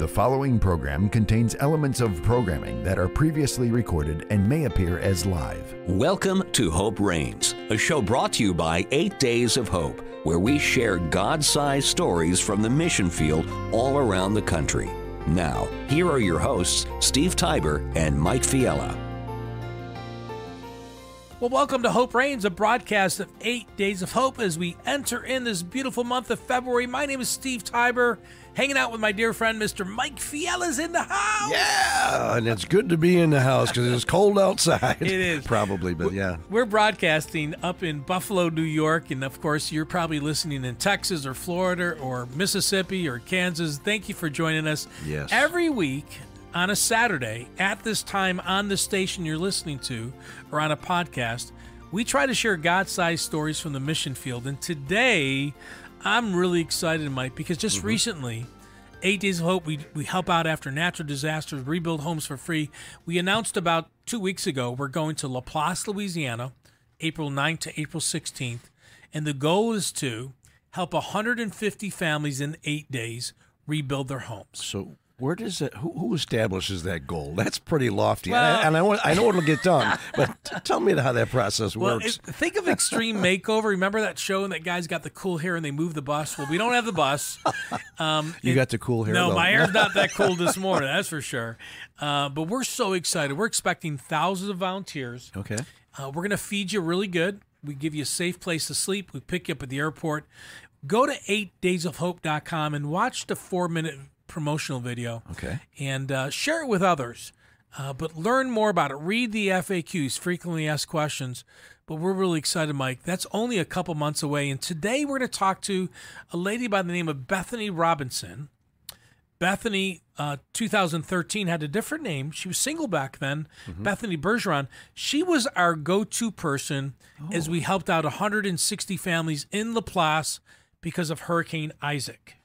The following program contains elements of programming that are previously recorded and may appear as live. Welcome to Hope Reigns, a show brought to you by Eight Days of Hope, where we share God sized stories from the mission field all around the country. Now, here are your hosts, Steve Tybor and Mike Fiella. Well, welcome to Hope Reigns, a broadcast of eight days of hope as we enter in this beautiful month of February. My name is Steve Tybor, hanging out with my dear friend, Mr. Mike Fiella's in the house. Yeah, and it's good to be in the house because it's cold outside. It is. Probably, but yeah. We're broadcasting up in Buffalo, New York, and of course, you're probably listening in Texas or Florida or Mississippi or Kansas. Thank you for joining us. Yes. Every week on a Saturday at this time on the station you're listening to or on a podcast, we try to share God sized stories from the mission field. And today, I'm really excited, Mike, because just mm-hmm. recently, Eight Days of Hope, we, we help out after natural disasters, rebuild homes for free. We announced about two weeks ago we're going to Laplace, Louisiana, April 9th to April 16th. And the goal is to help 150 families in eight days rebuild their homes. So where does it? Who, who establishes that goal? That's pretty lofty, Well- and, I, and I, want- I know it'll get done. But t- tell me how that process Well, works. it, think of Extreme Makeover. Remember that show and that guy's got the cool hair and they move the bus? Well, we don't have the bus. Um, you it- got the cool hair. No, though. my hair's not that cool this morning, that's for sure. Uh, but we're so excited. We're expecting thousands of volunteers. Okay. Uh, we're going to feed you really good. We give you a safe place to sleep. We pick you up at the airport. Go to 8daysofhope.com and watch the four minute promotional video Okay. and uh, share it with others. Uh, but learn more about it. Read the FAQs, frequently asked questions. But we're really excited, Mike. That's only a couple months away. And today we're going to talk to a lady by the name of Bethany Robinson. Bethany, uh, 2013, had a different name. She was single back then. Bethany Bergeron. She was our go to person as we helped out 160 families in Laplace because of Hurricane Isaac.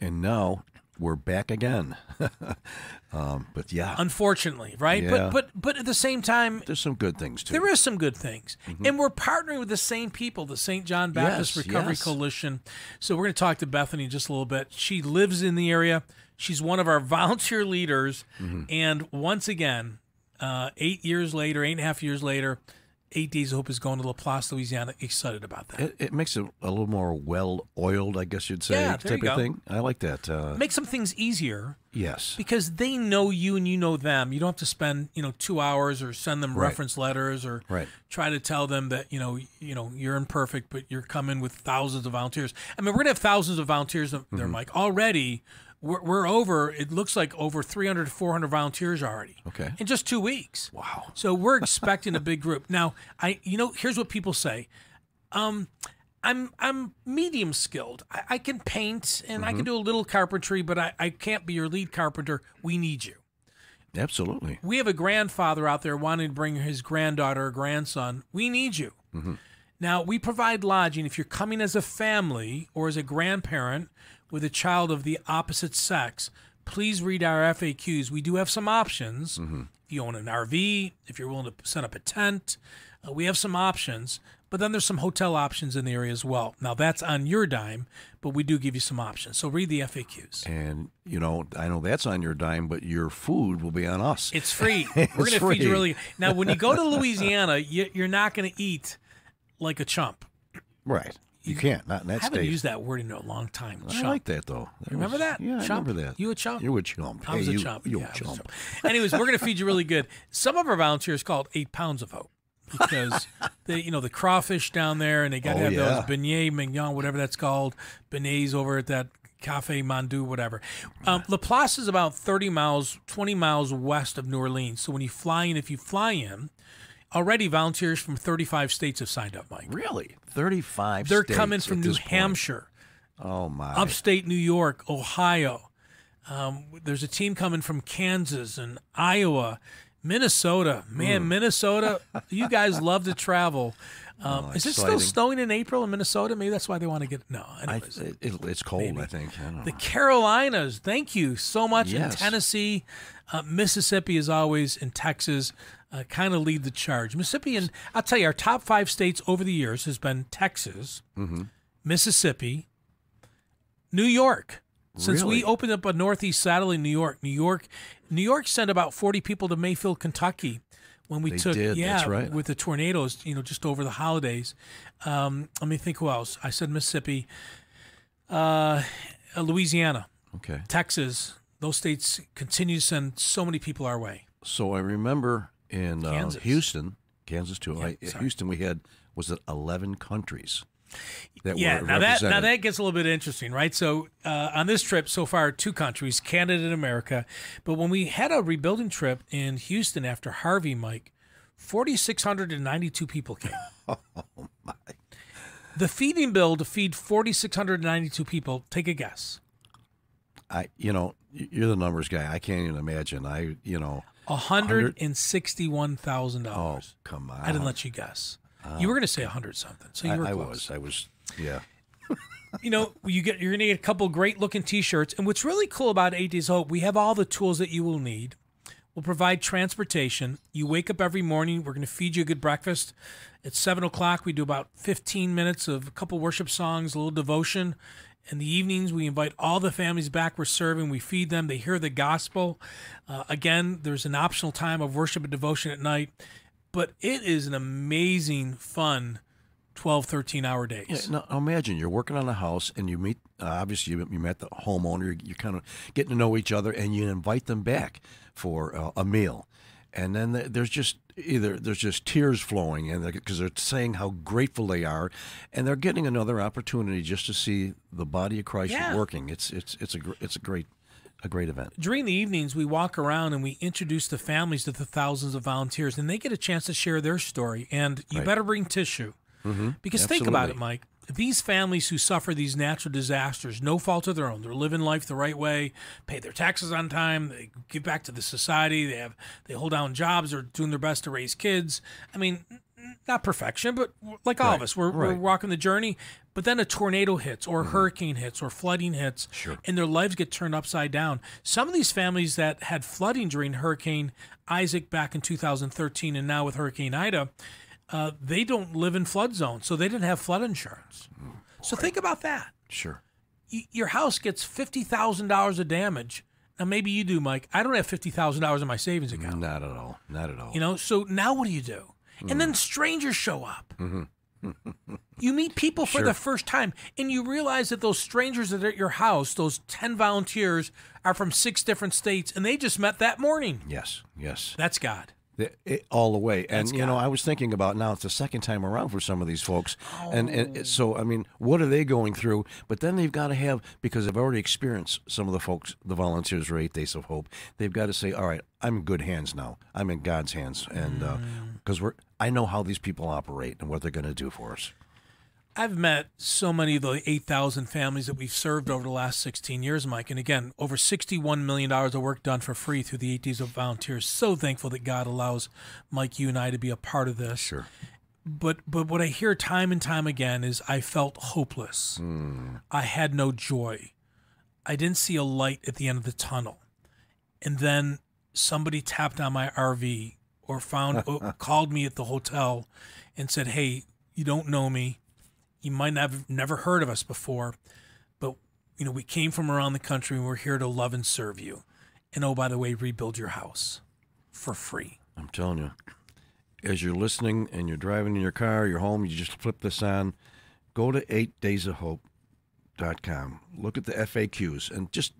And now we're back again. um, but yeah, Unfortunately, right? Yeah. But but but at the same time, there's some good things too. There is some good things. And we're partnering with the same people, the St. John Baptist Yes, Recovery yes. Coalition. So we're going to talk to Bethany just a little bit. She lives in the area. She's one of our volunteer leaders. Mm-hmm. And once again, uh, eight years later, eight and a half years later, Eight Days of Hope is going to Laplace, Louisiana. Excited about that. It, it makes it a little more well oiled, I guess you'd say, Yeah, type of thing. I like that. Uh, Make some things easier yes. because they know you and you know them. You don't have to spend you know two hours or send them Right. reference letters or Right. try to tell them that you know you know you're imperfect, but you're coming with thousands of volunteers. I mean, we're gonna have thousands of volunteers there, Mm-hmm. Mike. Already, we're, we're over. It looks like over 300 to 400 volunteers already. Okay. in just two weeks. Wow. So we're expecting a big group. Now, I you know here's what people say. Um, I'm I'm medium skilled. I, I can paint and Mm-hmm. I can do a little carpentry, but I, I can't be your lead carpenter. We need you. Absolutely. We have a grandfather out there wanting to bring his granddaughter or grandson. We need you. Now, we provide lodging if you're coming as a family or as a grandparent with a child of the opposite sex. Please read our FAQs. We do have some options. If you own an RV, if you're willing to set up a tent, uh, we have some options. But then there's some hotel options in the area as well. Now, that's on your dime, but we do give you some options. So read the FAQs. And you know, I know that's on your dime, but your food will be on us. It's free. We're going to feed you really. Now, when you go to Louisiana, you, you're not going to eat like a chump. right. You can't. Not in I that haven't state. used that word in a long time. I Chump. like that though. That Remember was- that? Yeah, I remember that. You a chump? You a chump. I was Hey, a you, chump. You Yeah, a I chump. chump. Anyways, we're going to feed you really good. Some of our volunteers call it eight pounds of hope because they, you know, the crawfish down there, and they got to Oh, have yeah. those beignets mignon, whatever that's called, beignets over at that Cafe Mandu, whatever. Um, Laplace is about thirty miles, twenty miles west of New Orleans. So when you fly in, if you fly in, already volunteers from thirty-five states have signed up, Mike. Really? Thirty-five. They're states coming from New point. Hampshire. Oh my. upstate New York, Ohio. Um, there's a team coming from Kansas and Iowa, Minnesota. Man, Minnesota, you guys love to travel. Um, is it still Oh, snowing in April in Minnesota? Maybe that's why they want to get. No, anyways. it, it- it's cold. I think. I the. Carolinas, thank you so much. Yes. In Tennessee, uh, Mississippi, as always, in Texas, uh, kind of lead the charge. Mississippi, and I'll tell you, our top five states over the years has been Texas, Mm-hmm. Mississippi, New York, Since we opened up a Northeast satellite in New York, New York, New York sent about 40 people to Mayfield, Kentucky when we They took, did, yeah, that's right. with the tornadoes, you know, just over the holidays. Um, let me think who else. I said Mississippi, uh, Louisiana, Okay. Texas. Those states continue to send so many people our way. So I remember in uh, Kansas. Houston, Kansas too. Yeah, I, sorry. Houston, we had was it eleven countries that yeah, were now that now that gets a little bit interesting, right? So uh, on this trip so far, two countries, Canada and America. But when we had a rebuilding trip in Houston after Harvey, Mike, forty six hundred and ninety two people came. oh my! the feeding bill to feed forty six hundred ninety two people. Take a guess. I you know you're the numbers guy. I can't even imagine. I you know hundred and sixty one thousand oh dollars. Oh, come on. I didn't let you guess. Uh, you were going to say a hundred something, so you I, were I close. was. I was. Yeah. you know, you get you're gonna get a couple great looking T-shirts, and what's really cool about Eight Days Hope, oh, we have all the tools that you will need. We'll provide transportation. You wake up every morning. We're gonna feed you a good breakfast. At seven o'clock, we do about 15 minutes of a couple worship songs, a little devotion. In the evenings, we invite all the families back we're serving. We feed them. They hear the gospel. Uh, again, there's an optional time of worship and devotion at night, but it is an amazing, fun 12, 13 hour days. Yeah, now imagine you're working on a house and you meet uh, obviously you, you met the homeowner. You're, you're kind of getting to know each other, and you invite them back for uh, a meal, and then there's just either there's just tears flowing, and because they're, saying how grateful they are, and they're getting another opportunity just to see the body of Christ Yeah. working. It's it's it's a it's a great a great event. during the evenings we walk around and we introduce the families to the thousands of volunteers and they get a chance to share their story and you Right. better bring tissue mm-hmm. because think about it mike these families who suffer these natural disasters no fault of their own they're living life the right way pay their taxes on time they give back to the society they have they hold down jobs they're doing their best to raise kids i mean not perfection but like all of us we're, we're walking the journey but then a tornado hits or a mm-hmm. hurricane hits or flooding hits Sure. and their lives get turned upside down. Some of these families that had flooding during Hurricane Isaac back in 2013 and now with Hurricane Ida, uh, they don't live in flood zones, so they didn't have flood insurance. So think about that. Sure. Y- your house gets $50,000 of damage. Now, maybe you do, Mike. I don't have $50,000 in my savings account. Not at all. Not at all. You know, so now what do you do? And then strangers show up. you meet people for Sure. the first time, and you realize that those strangers that are at your house, those 10 volunteers, are from six different states, and they just met that morning. yes. Yes. That's God. The, it, all the way. And That's you know, I was thinking about now it's the second time around for some of these folks, and and oh. so I mean, what are they going through? But then they've got to have because they've already experienced some of the folks, the volunteers for Eight Days of Hope. They've got to say, all right, I'm in good hands now. I'm in God's hands, and uh, mm. because we're I know how these people operate and what they're going to do for us. I've met so many of the 8,000 families that we've served over the last 16 years, Mike. And again, over $61 million of work done for free through the eight days of volunteers. So thankful that God allows Mike, you and I to be a part of this. Sure. but but what I hear time and time again is I felt hopeless. Hmm. I had no joy. I didn't see a light at the end of the tunnel. And then somebody tapped on my RV or found or called me at the hotel and said, "Hey, you don't know me. You might not have never heard of us before, but you know, we came from around the country and we're here to love and serve you. And oh, by the way, rebuild your house for free." I'm telling you, as you're listening and you're driving in your car, you're home, you just flip this on, go to 8daysofhope.com. Look at the FAQs and just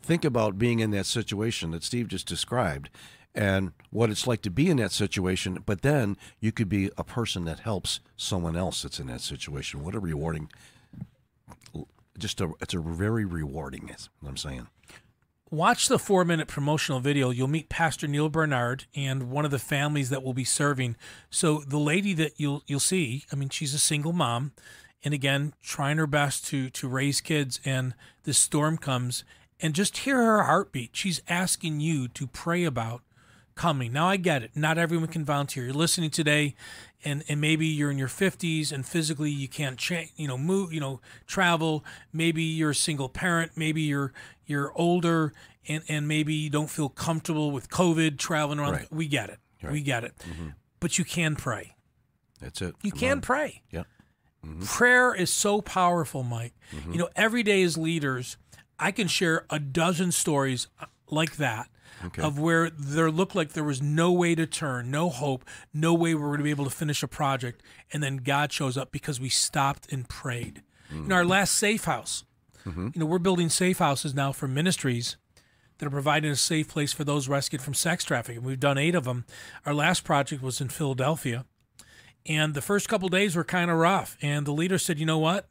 think about being in that situation that Steve just described and what it's like to be in that situation. But then you could be a person that helps someone else that's in that situation. What a rewarding, just a, it's a very rewarding, is what I'm saying. Watch the four minute promotional video. You'll meet Pastor Neil Bernard and one of the families that will be serving. So the lady that you'll you'll see, I mean, she's a single mom, and again, trying her best to to raise kids. And this storm comes, and just hear her heartbeat. She's asking you to pray about coming. Now I get it. Not everyone can volunteer. You're listening today, and and maybe you're in your 50s and physically you can't change. You know, move. You know, travel. Maybe you're a single parent. Maybe you're you're older, and and maybe you don't feel comfortable with COVID traveling around. Right. We get it. We get it. Mm-hmm. But you can pray. That's it. You Come can on. pray. Yep. Mm-hmm. Prayer is so powerful, Mike. Mm-hmm. You know, every day as leaders, I can share a dozen stories uh, like that Okay. of where there looked like there was no way to turn, no hope, no way we were going to be able to finish a project, and then God shows up because we stopped and prayed. In our mm-hmm. last safe house, mm-hmm. you know, we're building safe houses now for ministries that are providing a safe place for those rescued from sex trafficking. We've done eight of them. Our last project was in Philadelphia, and the first couple days were kind of rough. And the leader said, "You know what?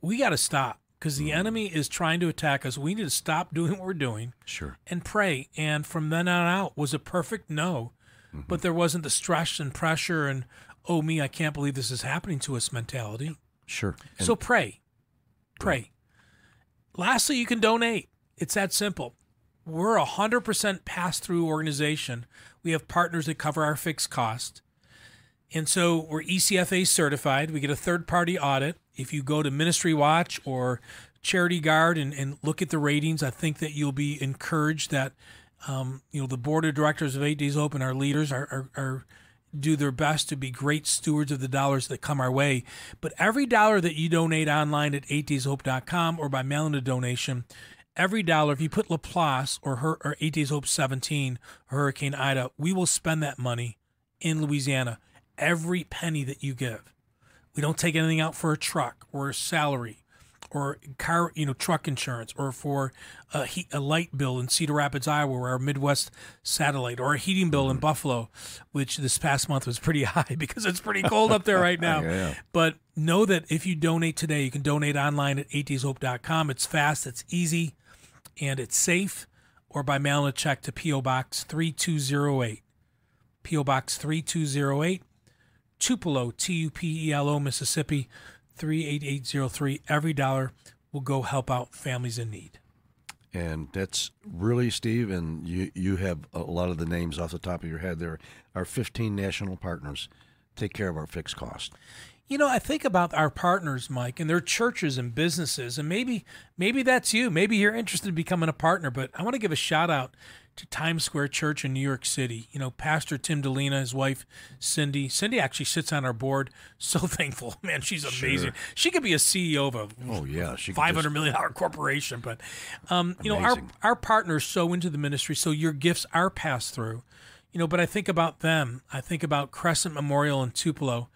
We got to stop because the hmm. enemy is trying to attack us. We need to stop doing what we're doing." Sure. and pray. And from then on out, was a perfect no. Mm-hmm. But there wasn't the stress and pressure and, oh, me, I can't believe this is happening to us mentality. Sure. And so pray. Pray. Lastly, you can donate. It's that simple. We're a 100% pass through organization. We have partners that cover our fixed cost. And so we're ECFA certified. We get a third party audit. If you go to Ministry Watch or Charity Guard and, and look at the ratings, I think that you'll be encouraged that um, you know the board of directors of Eight Days Open, our leaders, are, are, are do their best to be great stewards of the dollars that come our way. But every dollar that you donate online at 8dayshope.com or by mailing a donation, every dollar, if you put Laplace or her or 8 Days Hope 17 or Hurricane Ida, we will spend that money in Louisiana. Every penny that you give. We don't take anything out for a truck or a salary or car, you know, truck insurance or for a, heat, a light bill in Cedar Rapids, Iowa, or our Midwest satellite, or a heating bill in mm-hmm. Buffalo, which this past month was pretty high because it's pretty cold up there right now. Yeah. But know that if you donate today, you can donate online at 8dayshope.com. It's fast, it's easy, and it's safe, or by mailing a check to P.O. Box 3208. P.O. Box 3208, Tupelo, T U P E L O, Mississippi 38803. Every dollar will go help out families in need. And that's really, Steve, and you, you have a lot of the names off the top of your head. There are 15 national partners take care of our fixed cost. You know, I think about our partners, Mike, and their churches and businesses, and maybe maybe that's you. Maybe you're interested in becoming a partner, but I want to give a shout out to Times Square Church in New York City. You know, Pastor Tim Dilena, his wife Cindy. Cindy actually sits on our board. So thankful, man. She's amazing. She could be a CEO of a Oh, yeah. She five hundred million dollar corporation. But um, you know, our our partners so into the ministry, so your gifts are passed through. You know, but I think about them. I think about Crescent Memorial in Tupelo.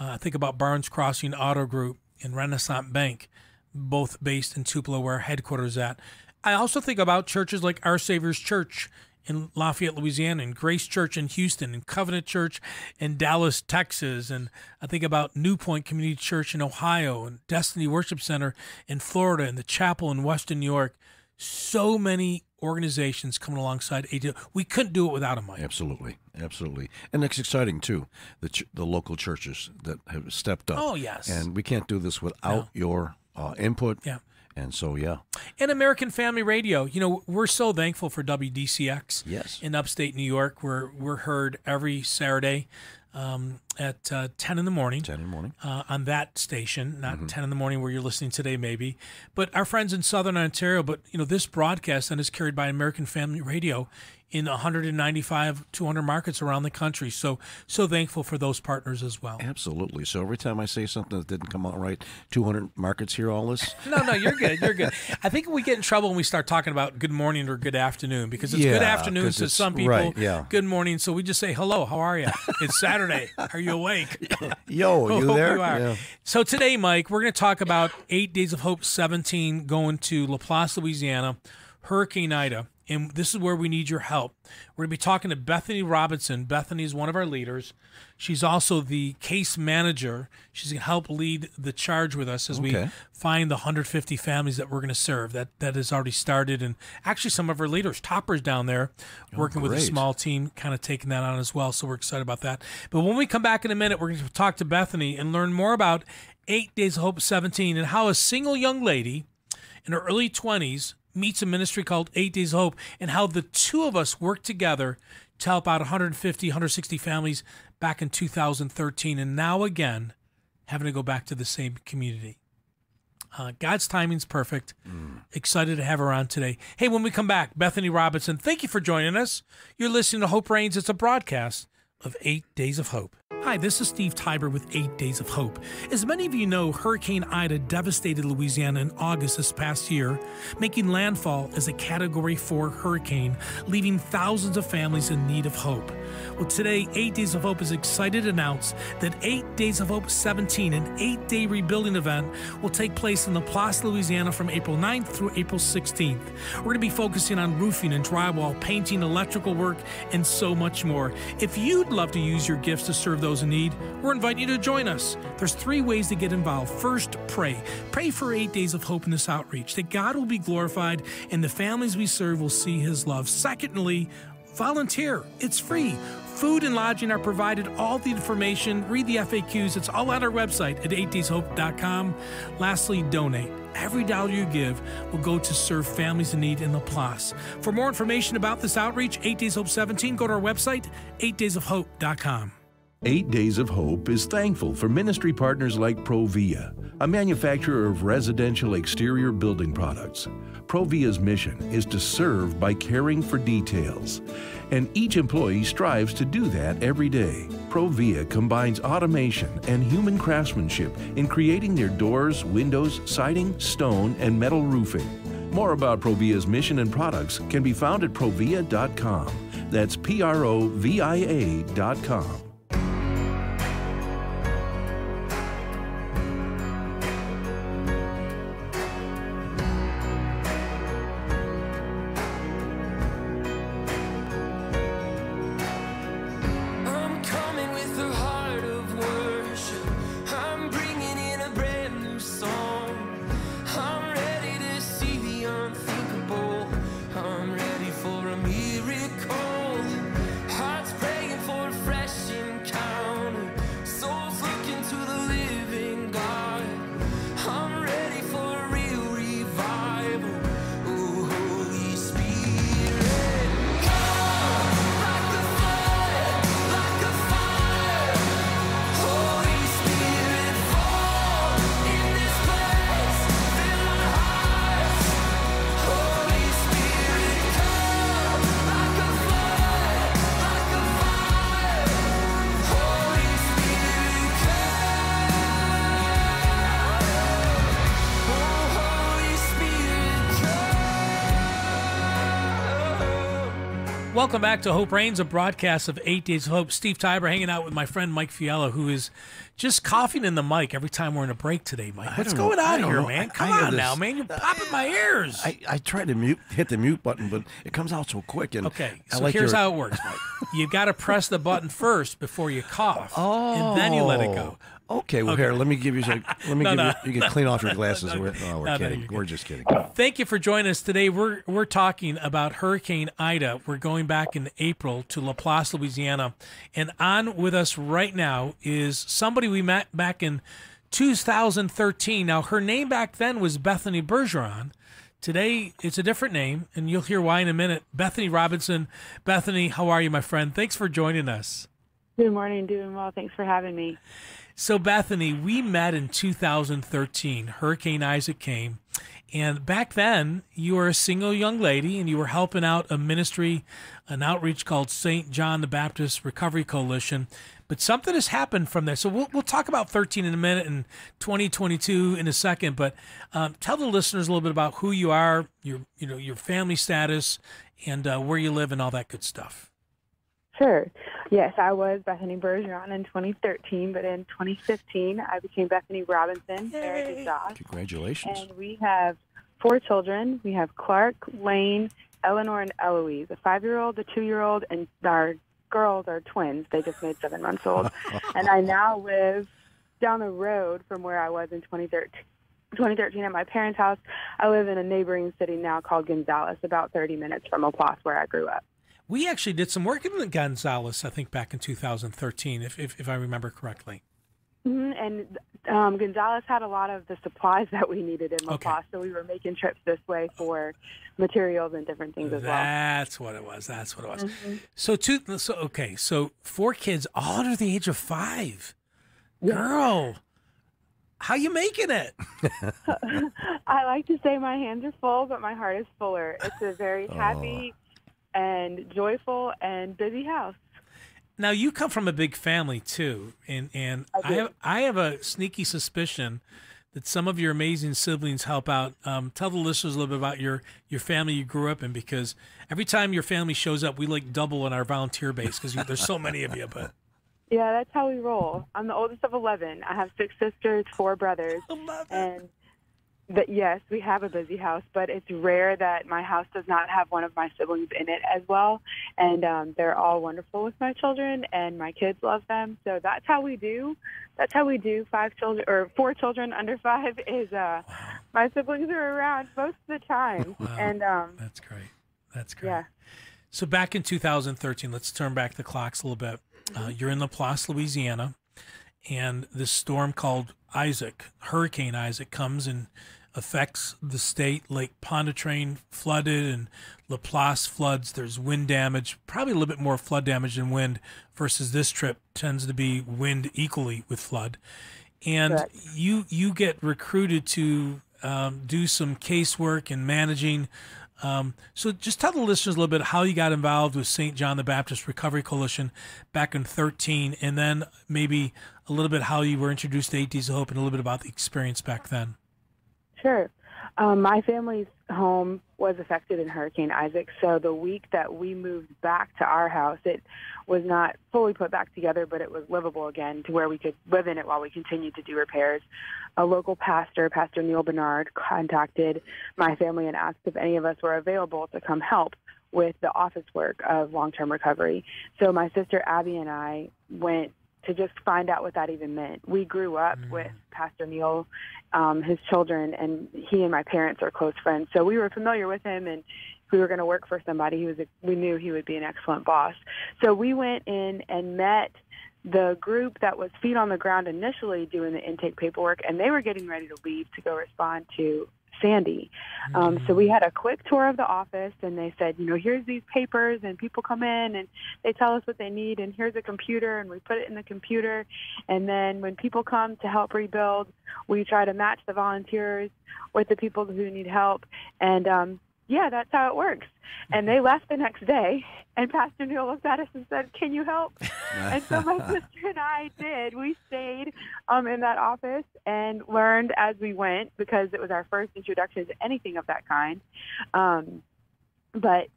Uh, I think about Barnes Crossing Auto Group and Renaissance Bank, both based in Tupelo, where our headquarters at. I also think about churches like Our Savior's Church in Lafayette, Louisiana, and Grace Church in Houston, and Covenant Church in Dallas, Texas, and I think about New Point Community Church in Ohio, and Destiny Worship Center in Florida, and the Chapel in Western New York. So many organizations coming alongside. We couldn't do it without them, Mike. Absolutely, absolutely, and it's exciting too. The ch- the local churches that have stepped up. Oh, yes. and we can't do this without your uh, input. Yeah. And so yeah, and American Family Radio. You know, we're so thankful for WDCX. Yes. In upstate New York, we're we're heard every Saturday um, at uh, ten in the morning. ten in the morning. Uh, on that station, not Mm-hmm. 10 in the morning where you're listening today, maybe. But our friends in Southern Ontario, but you know, this broadcast then is carried by American Family Radio in 195, 200 markets around the country. So, so thankful for those partners as well. Absolutely. So every time I say something that didn't come out right, 200 markets hear all this. No, no, you're good. You're good. I think we get in trouble when we start talking about good morning or good afternoon because it's good Yeah, afternoon 'cause to some people. right, yeah. Good morning. So we just say hello. How are you? It's Saturday. Are you awake? Yo, you Hope there? you are. Yeah. So today, Mike, we're going to talk about Eight Days of Hope 17 going to Laplace, Louisiana, Hurricane Ida. And this is where we need your help. We're going to be talking to Bethany Robinson. Bethany is one of our leaders. She's also the case manager. She's going to help lead the charge with us as we find the 150 families that we're going to serve. That that has already started, and actually some of our leaders, toppers down there, oh, working with a small team, kind of taking that on as well. So we're excited about that. But when we come back in a minute, we're going to talk to Bethany and learn more about Eight Days of Hope 17 and how a single young lady in her early 20s meets a ministry called Eight Days of Hope and how the two of us worked together to help out 150, 160 families back in 2013, and now again having to go back to the same community. Uh, God's timing's perfect. Excited to have her on today. Hey, when we come back, Bethany Robinson, thank you for joining us. You're listening to Hope Reigns. It's a broadcast of Eight Days of Hope. Hi, this is Steve Tybor with Eight Days of Hope. As many of you know, Hurricane Ida devastated Louisiana in August this past year, making landfall as a Category 4 hurricane, leaving thousands of families in need of hope. Well, today, Eight Days of Hope is excited to announce that Eight Days of Hope 17, an eight day rebuilding event, will take place in La Place, Louisiana from April 9th through April 16th. We're going to be focusing on roofing and drywall, painting, electrical work, and so much more. If you'd love to use your gifts to serve those in need, we're inviting you to join us. There's three ways to get involved. First, pray. Pray for eight days of hope in this outreach, that God will be glorified and the families we serve will see his love. Secondly, volunteer. It's free. Food and lodging are provided. All the information, read the FAQs. It's all on our website at 8dayshope.com. Lastly, donate. Every dollar you give will go to serve families in need in La Laplace. For more information about this outreach, 8 Days Hope 17, go to our website, 8daysofhope.com. Eight Days of Hope is thankful for ministry partners like Provia, a manufacturer of residential exterior building products. Provia's mission is to serve by caring for details, and each employee strives to do that every day. Provia combines automation and human craftsmanship in creating their doors, windows, siding, stone, and metal roofing. More about Provia's mission and products can be found at provia.com. That's P R O V I A.com. Welcome back to Hope Reigns, a broadcast of Eight Days of Hope. Steve Tybor hanging out with my friend Mike Fiala, who is just coughing in the mic every time we're in a break today, Mike. What's know. going on here, know. man? Come on this- now, man. You're popping my ears. I, I tried to mute, hit the mute button, but it comes out so quick. And okay, so like here's your- how it works, Mike. you got to press the button first before you cough, and then you let it go. Oh, Okay, well here, let me give you some. Let me No, give no. you. You can clean off your glasses. We're, oh, we're No, no, kidding. you're we're just kidding. Thank you for joining us today. We're we're talking about Hurricane Ida. We're going back in April to Laplace, Louisiana, and on with us right now is somebody we met back in 2013. Now her name back then was Bethany Bergeron. Today it's a different name, and you'll hear why in a minute. Bethany Robinson. Bethany, how are you, my friend? Thanks for joining us. Good morning, doing well. Thanks for having me. So, Bethany, we met in 2013. Hurricane Isaac came. And back then, you were a single young lady and you were helping out a ministry, an outreach called St. John the Baptist Recovery Coalition. But something has happened from there. So, we'll, we'll talk about 13 in a minute and 2022 in a second. But um, tell the listeners a little bit about who you are, your, you know, your family status, and uh, where you live and all that good stuff. Sure. Yes, I was Bethany Bergeron in 2013, but in 2015, I became Bethany Robinson, married to Josh. Congratulations. And we have four children. We have Clark, Lane, Eleanor, and Eloise, a five year old, a two year old, and our girls are twins. They just made seven months old. and I now live down the road from where I was in 2013. 2013 at my parents' house. I live in a neighboring city now called Gonzales, about 30 minutes from La Place, where I grew up. We actually did some work in Gonzales, I think, back in 2013, if, if, if I remember correctly. hmm And um, Gonzales had a lot of the supplies that we needed in La Okay. Paz, so we were making trips this way for materials and different things as well. That's what it was. That's what it was. Mm-hmm. So two. So okay. So four kids, all under the age of five. Girl, how you making it? I like to say my hands are full, but my heart is fuller. It's a very Oh. And joyful and busy house. Now you come from a big family too, and and I, do. have I have a sneaky suspicion that some of your amazing siblings help out. Um, tell the listeners a little bit about your your family you grew up in, because every time your family shows up, we like double in our volunteer base because there's so many of you. But Yeah, that's how we roll. I'm the oldest of 11. I have six sisters, four brothers. And that yes, we have a busy house, but it's rare that my house does not have one of my siblings in it as well. And um, they're all wonderful with my children, and my kids love them. So that's how we do. That's how we do. Five children or four children under five is uh, my siblings are around most of the time, Wow. and um, that's great. That's great. yeah. So back in 2013, let's turn back the clocks a little bit. Uh, you're in Laplace, Louisiana, and this storm called Isaac, Hurricane Isaac, comes and affects the state. Lake Pontchartrain flooded, and Laplace floods. There's wind damage, probably a little bit more flood damage than wind, versus this trip tends to be wind equally with flood. And Correct. you you get recruited to um, do some casework and managing. Um, so just tell the listeners a little bit how you got involved with St. John the Baptist Recovery Coalition back in 13, and then maybe a little bit how you were introduced to Eight Days of Hope and a little bit about the experience back then. Sure. Um, my family's home was affected in Hurricane Isaac, so the week that we moved back to our house, it was not fully put back together, but it was livable again to where we could live in it while we continued to do repairs. A local pastor, Pastor Neil Bernard, contacted my family and asked if any of us were available to come help with the office work of long-term recovery. So my sister Abby and I went to just find out what that even meant. We grew up with Pastor Neil, um, his children, and he and my parents are close friends. So we were familiar with him, and if we were going to work for somebody, he was a, we knew he would be an excellent boss. So we went in and met the group that was feet on the ground initially doing the intake paperwork, and they were getting ready to leave to go respond to Sandy. Um, so we had a quick tour of the office, and they said, you know, here's these papers, and people come in and they tell us what they need, and here's a computer, and we put it in the computer. And then when people come to help rebuild, we try to match the volunteers with the people who need help. And um, yeah, that's how it works. And they left the next day, and Pastor Neil looked at us and said, "Can you help?" and so my sister and I did. We stayed um, in that office and learned as we went because it was our first introduction to anything of that kind. Um, but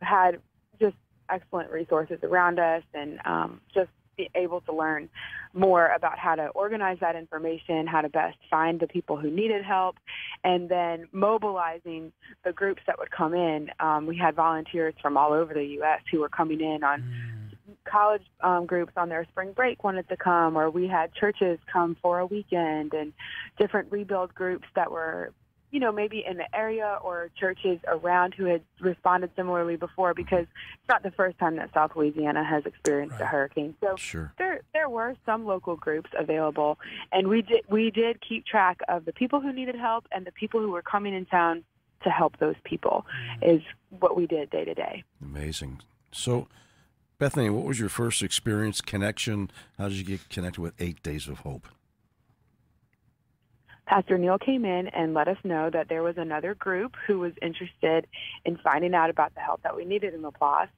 had just excellent resources around us and um, just be able to learn more about how to organize that information, how to best find the people who needed help, and then mobilizing the groups that would come in. Um, we had volunteers from all over the U.S. who were coming in on college um, groups on their spring break wanted to come, or we had churches come for a weekend, and different rebuild groups that were, you know, maybe in the area or churches around who had responded similarly before, because it's not the first time that South Louisiana has experienced a hurricane. So Sure. there there were some local groups available, and we did we did keep track of the people who needed help and the people who were coming in town to help those people. Is what we did day to day. Amazing. So, Bethany, what was your first experience, connection? How did you get connected with Eight Days of Hope? Pastor Neil came in and let us know that there was another group who was interested in finding out about the help that we needed in Laplace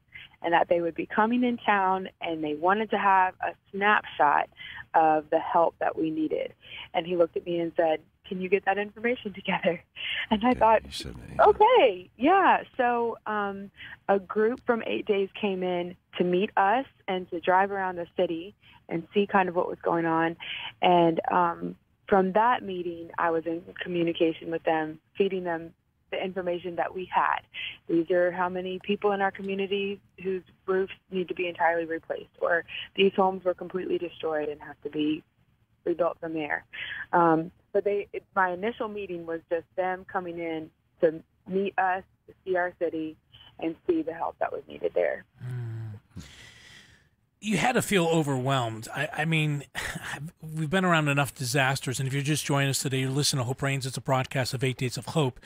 and that they would be coming in town and they wanted to have a snapshot of the help that we needed. And he looked at me and said, Can you get that information together? And I thought, You said, Okay, yeah. So um, a group from Eight Days came in to meet us and to drive around the city and see kind of what was going on. And um, from that meeting, I was in communication with them, feeding them the information that we had. These are how many people in our community whose roofs need to be entirely replaced, or these homes were completely destroyed and have to be rebuilt from there. Um, but they, it, my initial meeting was just them coming in to meet us, to see our city, and see the help that was needed there. Mm. You had to feel overwhelmed. I, I mean, we've been around enough disasters, and if you're just joining us today, you're listening to Hope Reigns. It's a broadcast of Eight Days of Hope.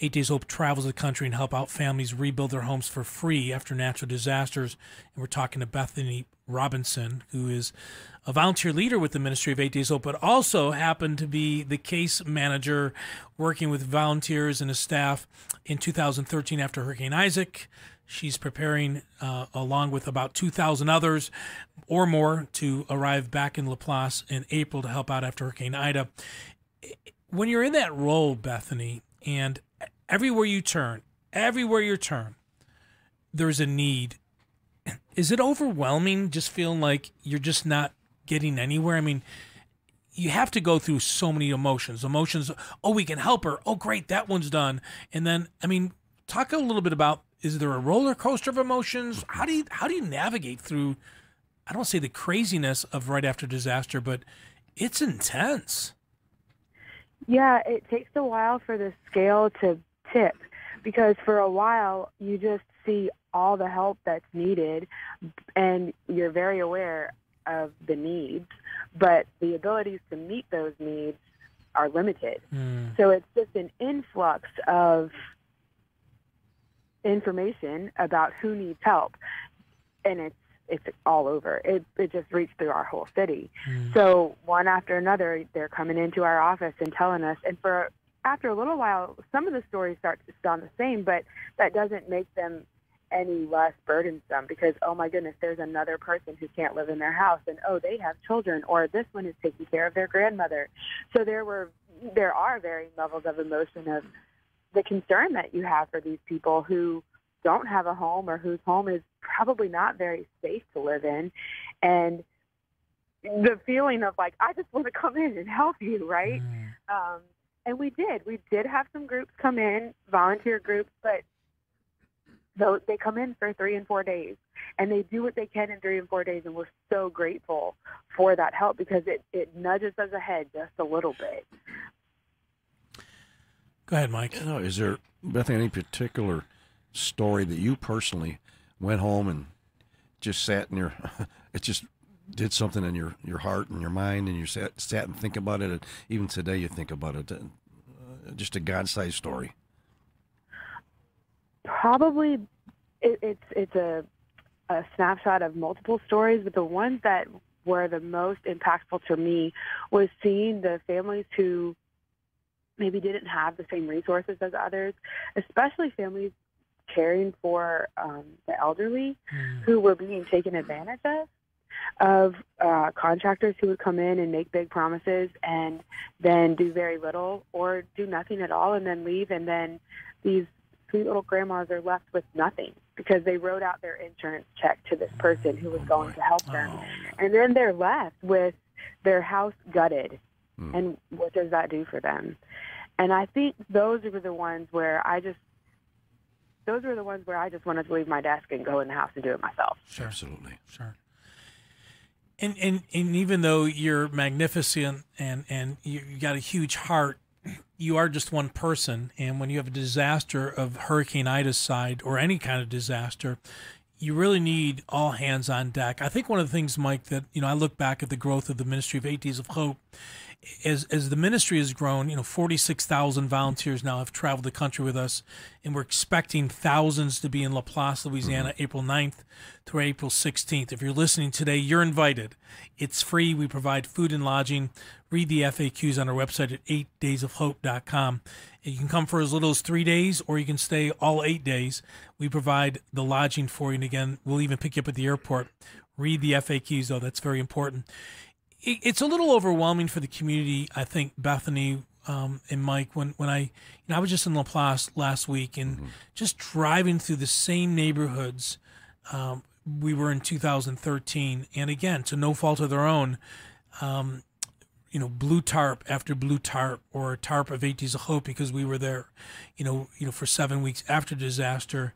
Eight Days of Hope travels the country and help out families rebuild their homes for free after natural disasters. And we're talking to Bethany Robinson, who is a volunteer leader with the Ministry of Eight Days Hope, but also happened to be the case manager working with volunteers and a staff in 2013 after Hurricane Isaac She's preparing, uh, along with about 2,000 others or more, to arrive back in Laplace in April to help out after Hurricane Ida. When you're in that role, Bethany, and everywhere you turn, everywhere you turn, there's a need. Is it overwhelming just feeling like you're just not getting anywhere? I mean, you have to go through so many emotions. Emotions, oh, we can help her. Oh, great, that one's done. And then, I mean, talk a little bit about is there a roller coaster of emotions? How do you how do you navigate through I don't say the craziness of right after disaster, but it's intense. Yeah, it takes a while for the scale to tip because for a while you just see all the help that's needed and you're very aware of the needs, but the abilities to meet those needs are limited. Hmm. So it's just an influx of information about who needs help and it's it's all over. It it just reached through our whole city. Hmm. So one after another, they're coming into our office and telling us. And for after a little while, some of the stories start to sound the same, but that doesn't make them any less burdensome because oh my goodness, there's another person who can't live in their house, and oh they have children, or this one is taking care of their grandmother. So there were there are varying levels of emotion of the concern that you have for these people who don't have a home or whose home is probably not very safe to live in. And the feeling of like i just want to come in and help you right? Um, and we did. We did have some groups come in volunteer groups but though they come in for three and four days and they do what they can in three and four days and we're so grateful for that help because it, it nudges us ahead just a little bit Go ahead, Mike. You know, is there Bethany any particular story that you personally went home and just sat in your it just did something in your your heart and your mind and you sat sat and think about it? And even today you think about it. Uh, just a god-sized story. Probably it, it's it's a a snapshot of multiple stories, but the ones that were the most impactful to me was seeing the families who maybe didn't have the same resources as others, especially families caring for um, the elderly who were being taken advantage of of uh, contractors who would come in and make big promises and then do very little or do nothing at all and then leave and then these sweet little grandmas are left with nothing because they wrote out their insurance check to this person who was going to help them. And then they're left with their house gutted Mm. and what does that do for them and i think those were the ones where i just those were the ones where i just wanted to leave my desk and go in the house and do it myself Sure. absolutely Sure. And, and and even though you're magnificent and and you, you got a huge heart, you are just one person. And when you have a disaster of Hurricane Ida's side or any kind of disaster, you really need all hands on deck. I think one of the things, Mike, that you know, I look back at the growth of the Ministry of Eight Days of Hope. As, as the ministry has grown, you know, 46,000 volunteers now have traveled the country with us, and we're expecting thousands to be in Laplace, Louisiana, mm-hmm. April 9th through April 16th. If you're listening today, you're invited. It's free. We provide food and lodging. Read the FAQs on our website at 8daysofhope.com. And You can come for as little as three days, or you can stay all eight days. We provide the lodging for you. And again, we'll even pick you up at the airport. Read the FAQs, though. That's very important it- it's a little overwhelming for the community. I think Bethany um, and Mike, when when I, you know, I was just in Laplace last week and just driving through the same neighborhoods um, we were in 2013, and again, to no fault of their own, um, you know, blue tarp after blue tarp or a tarp of eight days of hope because we were there, you know, you know, for seven weeks after disaster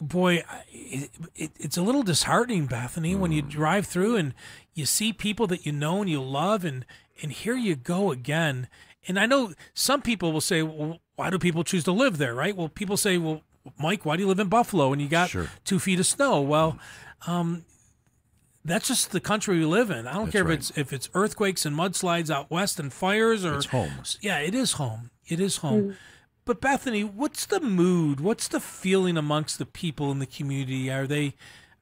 boy, it, it, it's a little disheartening, Bethany, when you mm. drive through and you see people that you know and you love, and and here you go again. And I know some people will say, well, why do people choose to live there, right? Well, people say, well, Mike, why do you live in Buffalo and you got Sure. two feet of snow? Well, mm. um, that's just the country we live in. I don't That's care right. if it's if it's earthquakes and mudslides out west and fires or It's home. yeah, it is home. It is home. Mm. But Bethany, what's the mood? What's the feeling amongst the people in the community? Are they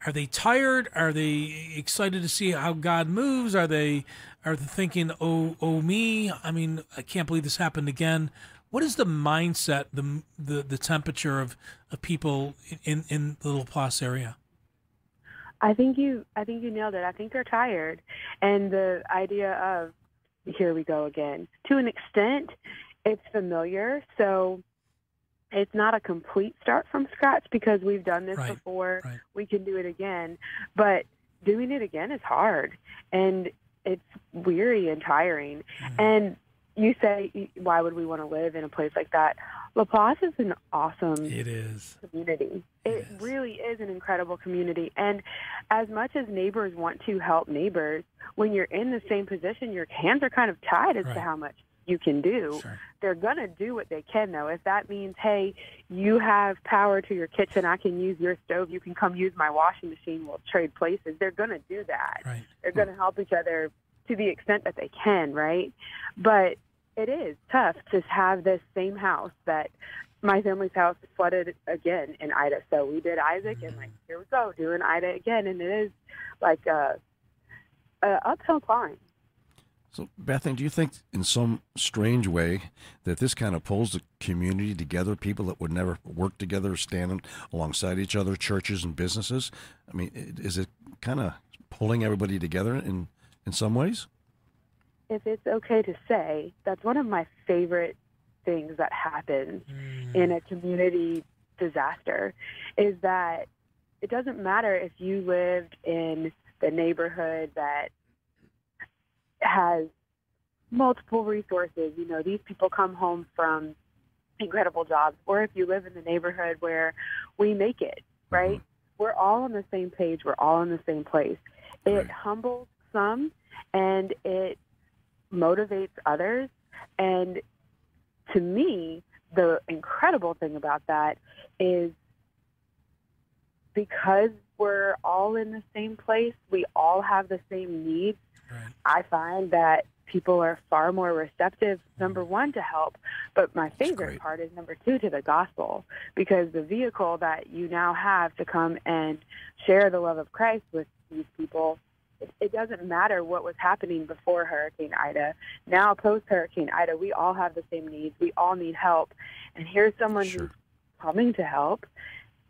are they tired? Are they excited to see how God moves? Are they are they thinking, "Oh, oh me, I mean, I can't believe this happened again." what is the mindset, the the, the temperature of, of people in in the Laplace area? I think you I think you nailed it. I think they're tired. And the idea of here we go again. To an extent, it's familiar. So it's not a complete start from scratch because we've done this Right, before. right. We can do it again. But doing it again is hard and it's weary and tiring. Mm-hmm. And you say, why would we want to live in a place like that? La Laplace is an awesome It is. community. It It is. really is an incredible community. And as much as neighbors want to help neighbors, when you're in the same position, your hands are kind of tied as Right. to how much you can do. Sure. They're going to do what they can, though. If that means, hey, you have power to your kitchen, I can use your stove, you can come use my washing machine, we'll trade places, they're going to do that Right. they're going to help each other to the extent that they can, right? But it is tough to have this same house that my family's house flooded again in Ida. So we did Isaac, and like mm. here we go doing Ida again, and it is like a, a uphill climb. So, Bethany, do you think in some strange way that this kind of pulls the community together, people that would never work together, standing alongside each other, churches and businesses? I mean, is it kind of pulling everybody together in, in some ways? If it's okay to say, that's one of my favorite things that happens hmm. in a community disaster is that it doesn't matter if you lived in the neighborhood that has multiple resources. You know, these people come home from incredible jobs, or if you live in the neighborhood where we make it, mm-hmm. right? We're all on the same page. We're all in the same place. It Right. humbles some and it motivates others. And to me, the incredible thing about that is because we're all in the same place, we all have the same needs. Right. I find that people are far more receptive, mm-hmm. number one, to help. But my favorite part is number two, to the gospel, because the vehicle that you now have to come and share the love of Christ with these people, it, it doesn't matter what was happening before Hurricane Ida. Now, post Hurricane Ida, we all have the same needs. We all need help. And here's someone Sure. who's coming to help.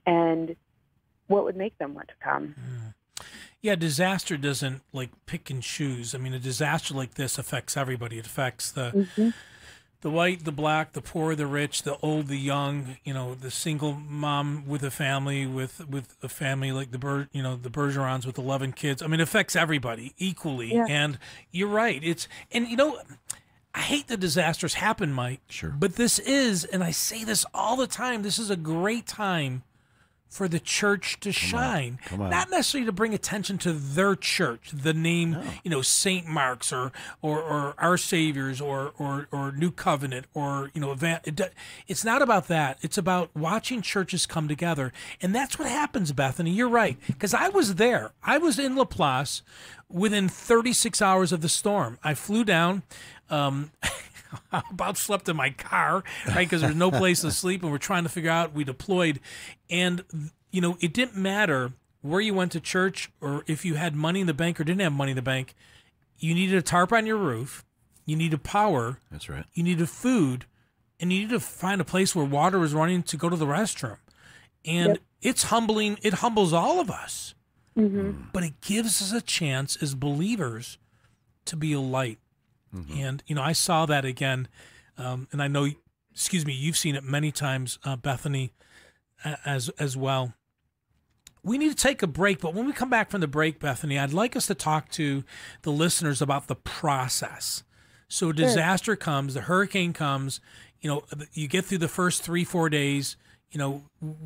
And what would make them want to come? Mm. Yeah, disaster doesn't like pick and choose. I mean, a disaster like this affects everybody. It affects the mm-hmm. the white, the black, the poor, the rich, the old, the young. You know, the single mom with a family, with with a family like the Ber, you know, the Bergerons with eleven kids. I mean, it affects everybody equally. Yeah. And you're right. It's and you know. I hate that disasters happen, Mike. Sure. But this is, and I say this all the time, this is a great time for the church to shine. Come on. Not necessarily to bring attention to their church, the name, you know, Saint Mark's or or, or Our Savior's or, or or New Covenant or you know, Evan- it, do- it's not about that. It's about watching churches come together, and that's what happens, Bethany. You're right, because I was there. I was in Laplace within 36 hours of the storm. I flew down. Um, about slept in my car, right? Because there's no place to sleep, and we're trying to figure out. We deployed, and you know, it didn't matter where you went to church or if you had money in the bank or didn't have money in the bank. You needed a tarp on your roof. You needed power. That's right. You needed food, and you needed to find a place where water was running to go to the restroom. And it's humbling. It humbles all of us, mm-hmm. but it gives us a chance as believers to be a light. And you know, I saw that again, um, and I know, excuse me, you've seen it many times, uh, Bethany, as as well. We need to take a break, but when we come back from the break, Bethany, I'd like us to talk to the listeners about the process. So a disaster comes, the hurricane comes, you know, you get through the first three, four days, you know,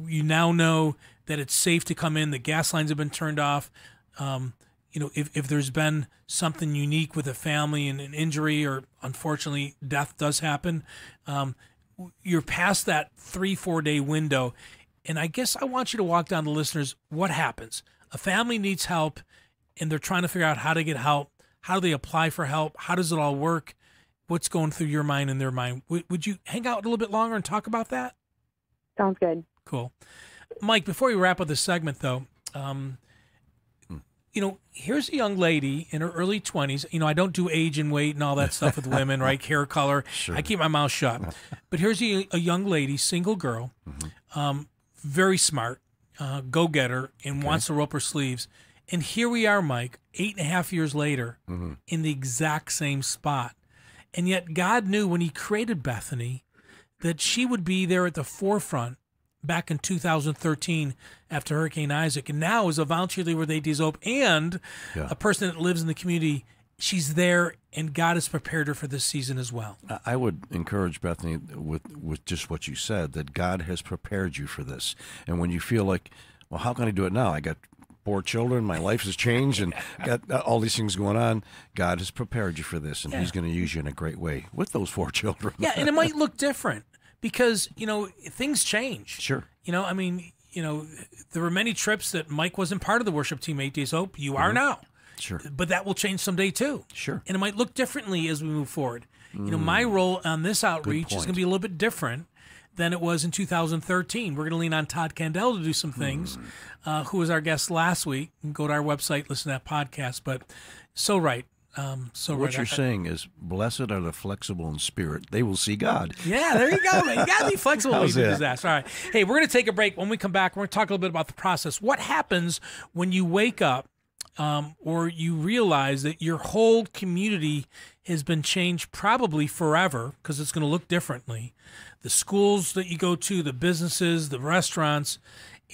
you now know that it's safe to come in. The gas lines have been turned off. Um, you know, if, if there's been something unique with a family and an injury or unfortunately death does happen, um, you're past that three, four day window. And I guess I want you to walk down the listeners what happens. A family needs help and they're trying to figure out how to get help. How do they apply for help? How does it all work? What's going through your mind and their mind? Would, would you hang out a little bit longer and talk about that? Sounds good. Cool. Mike, before we wrap up this segment, though, um, you know, here's a young lady in her early 20s. You know, I don't do age and weight and all that stuff with women, right? Hair color. I keep my mouth shut. But here's a, a young lady, single girl, um, very smart, uh, go getter, and wants to roll up her sleeves. And here we are, Mike, eight and a half years later, in the exact same spot. And yet, God knew when He created Bethany that she would be there at the forefront back in 2013 after Hurricane Isaac, and now is a volunteer leader with Eight Days Hope and Yeah. a person that lives in the community. She's there, and God has prepared her for this season as well. I- I would encourage Bethany with with just what you said that God has prepared you for this. And when you feel like, well, how can I do it now? I got four children, my life has changed, and got uh, all these things going on. God has prepared you for this, and He's going to use you in a great way with those four children. Yeah, and it might look different because you know things change. Sure. You know, I mean, you know, there were many trips that Mike wasn't part of the worship team. Eight Days Hope, you are mm-hmm. now. Sure. but that will change someday too. Sure. And it might look differently as we move forward. You know, mm. my role on this outreach is going to be a little bit different than it was in 2013. We're going to lean on Todd Candell to do some things, mm. uh, who was our guest last week. Go to our website, listen to that podcast. But so right. Um, so What right. you're I- saying is, blessed are the flexible in spirit; they will see God. Yeah, there you go, man. You got to be flexible when you How's do that? disaster. All right. Hey, we're going to take a break. When we come back, we're going to talk a little bit about the process. What happens when you wake up um, or you realize that your whole community has been changed probably forever because it's going to look differently? The schools that you go to, the businesses, the restaurants.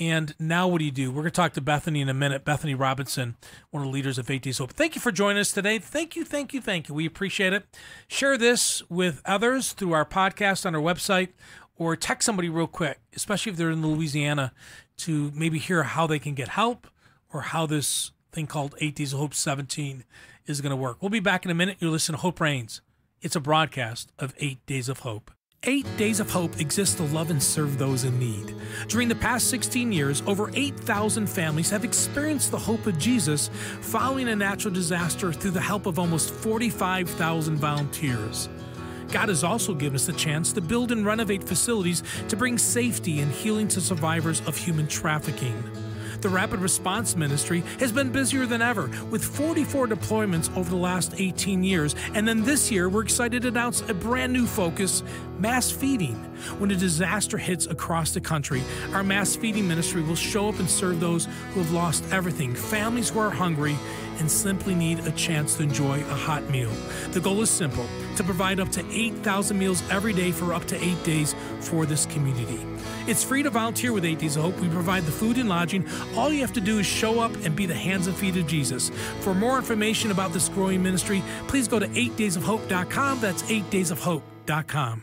And now what do you do? We're going to talk to Bethany in a minute. Bethany Robinson, one of the leaders of Eight Days Hope. Thank you for joining us today. Thank you, thank you, thank you. We appreciate it. Share this with others through our podcast on our website or text somebody real quick, especially if they're in Louisiana, to maybe hear how they can get help or how this thing called Eight Days of Hope 17 is going to work. We'll be back in a minute. You're listening to Hope Reigns. It's a broadcast of Eight Days of Hope. Eight Days of Hope exists to love and serve those in need. During the past 16 years, over 8,000 families have experienced the hope of Jesus following a natural disaster through the help of almost 45,000 volunteers. God has also given us the chance to build and renovate facilities to bring safety and healing to survivors of human trafficking. The Rapid Response Ministry has been busier than ever, with 44 deployments over the last 18 years. And then this year, we're excited to announce a brand new focus mass feeding. When a disaster hits across the country, our mass feeding ministry will show up and serve those who have lost everything, families who are hungry, and simply need a chance to enjoy a hot meal. The goal is simple to provide up to 8,000 meals every day for up to eight days for this community. It's free to volunteer with 8 Days of Hope. We provide the food and lodging. All you have to do is show up and be the hands and feet of Jesus. For more information about this growing ministry, please go to 8daysofhope.com. That's 8daysofhope.com.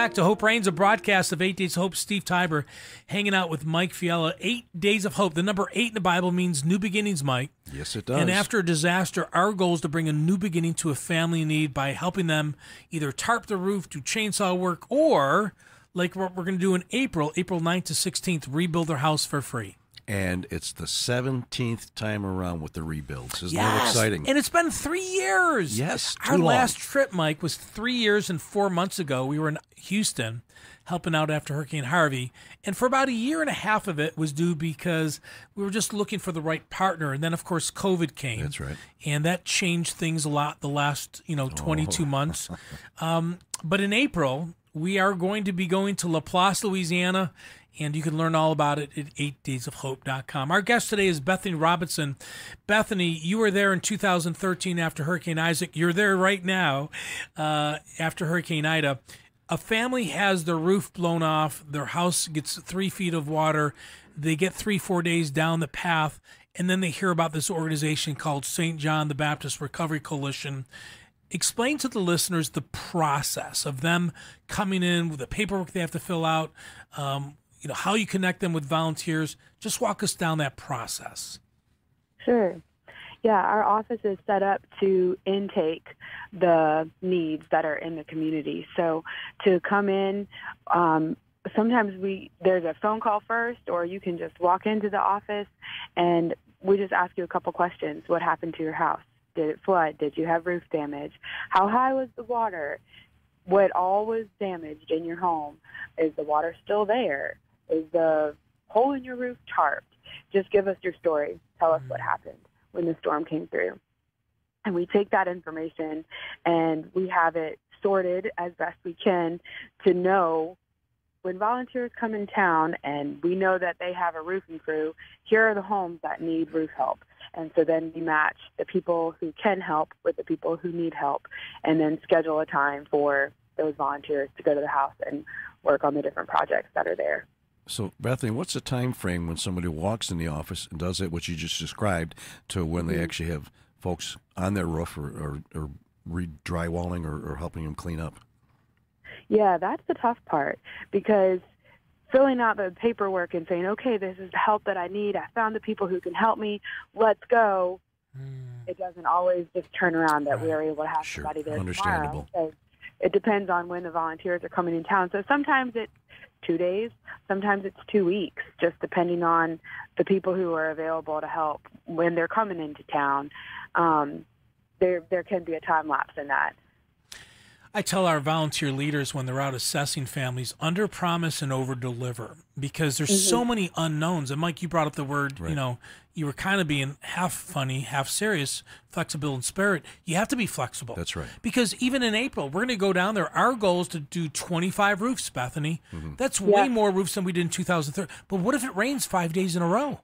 back to Hope Reigns, a broadcast of Eight Days of Hope. Steve Tybor hanging out with Mike Fiala. Eight Days of Hope. The number eight in the Bible means new beginnings, Mike. Yes, it does. And after a disaster, our goal is to bring a new beginning to a family in need by helping them either tarp the roof, do chainsaw work, or like what we're going to do in April, April 9th to 16th, rebuild their house for free. And it's the 17th time around with the rebuilds. Isn't that exciting? And it's been three years. Yes, Our long. last trip, Mike, was three years and four months ago. We were in Houston helping out after Hurricane Harvey. And for about a year and a half of it was due because we were just looking for the right partner. And then, of course, COVID came. That's right. And that changed things a lot the last, you know, Oh. 22 months. Um, but in April, we are going to be going to Laplace, Louisiana, and you can learn all about it at 8daysofhope.com. Our guest today is Bethany Robinson. Bethany, you were there in 2013 after Hurricane Isaac. You're there right now uh, after Hurricane Ida. A family has their roof blown off, their house gets three feet of water, they get three, four days down the path, and then they hear about this organization called St. John the Baptist Recovery Coalition explain to the listeners the process of them coming in with the paperwork they have to fill out um, you know how you connect them with volunteers just walk us down that process Sure. Yeah, our office is set up to intake the needs that are in the community. So to come in, um, sometimes we there's a phone call first, or you can just walk into the office and we just ask you a couple questions. What happened to your house? Did it flood? Did you have roof damage? How high was the water? What all was damaged in your home? Is the water still there? Is the hole in your roof tarped? Just give us your story. Tell us what mm. happened when the storm came through. And we take that information and we have it sorted as best we can to know when volunteers come in town and we know that they have a roofing crew, here are the homes that need roof help. And so then we match the people who can help with the people who need help and then schedule a time for those volunteers to go to the house and work on the different projects that are there. So, Bethany, what's the time frame when somebody walks in the office and does it, what you just described, to when Mm-hmm. they actually have folks on their roof or, or, or re- drywalling or, or helping them clean up? Yeah, that's the tough part because filling out the paperwork and saying, okay, this is the help that I need. I found the people who can help me. Let's go. It doesn't always just turn around that we are able to have Sure. somebody there Understandable. tomorrow. So it depends on when the volunteers are coming in town. So sometimes it's two days, sometimes it's two weeks, just depending on the people who are available to help when they're coming into town. Um, there, there can be a time lapse in that. I tell our volunteer leaders when they're out assessing families, under promise and over deliver because there's so mm-hmm. many unknowns. And Mike, you brought up the word, you know, you were kind of being half funny, half serious, flexible in spirit. You have to be flexible. That's right. Because even in April, we're going to go down there. Our goal is to do 25 roofs, Bethany. Mm-hmm. That's way more roofs than we did in 2003. But what if it rains five days in a row?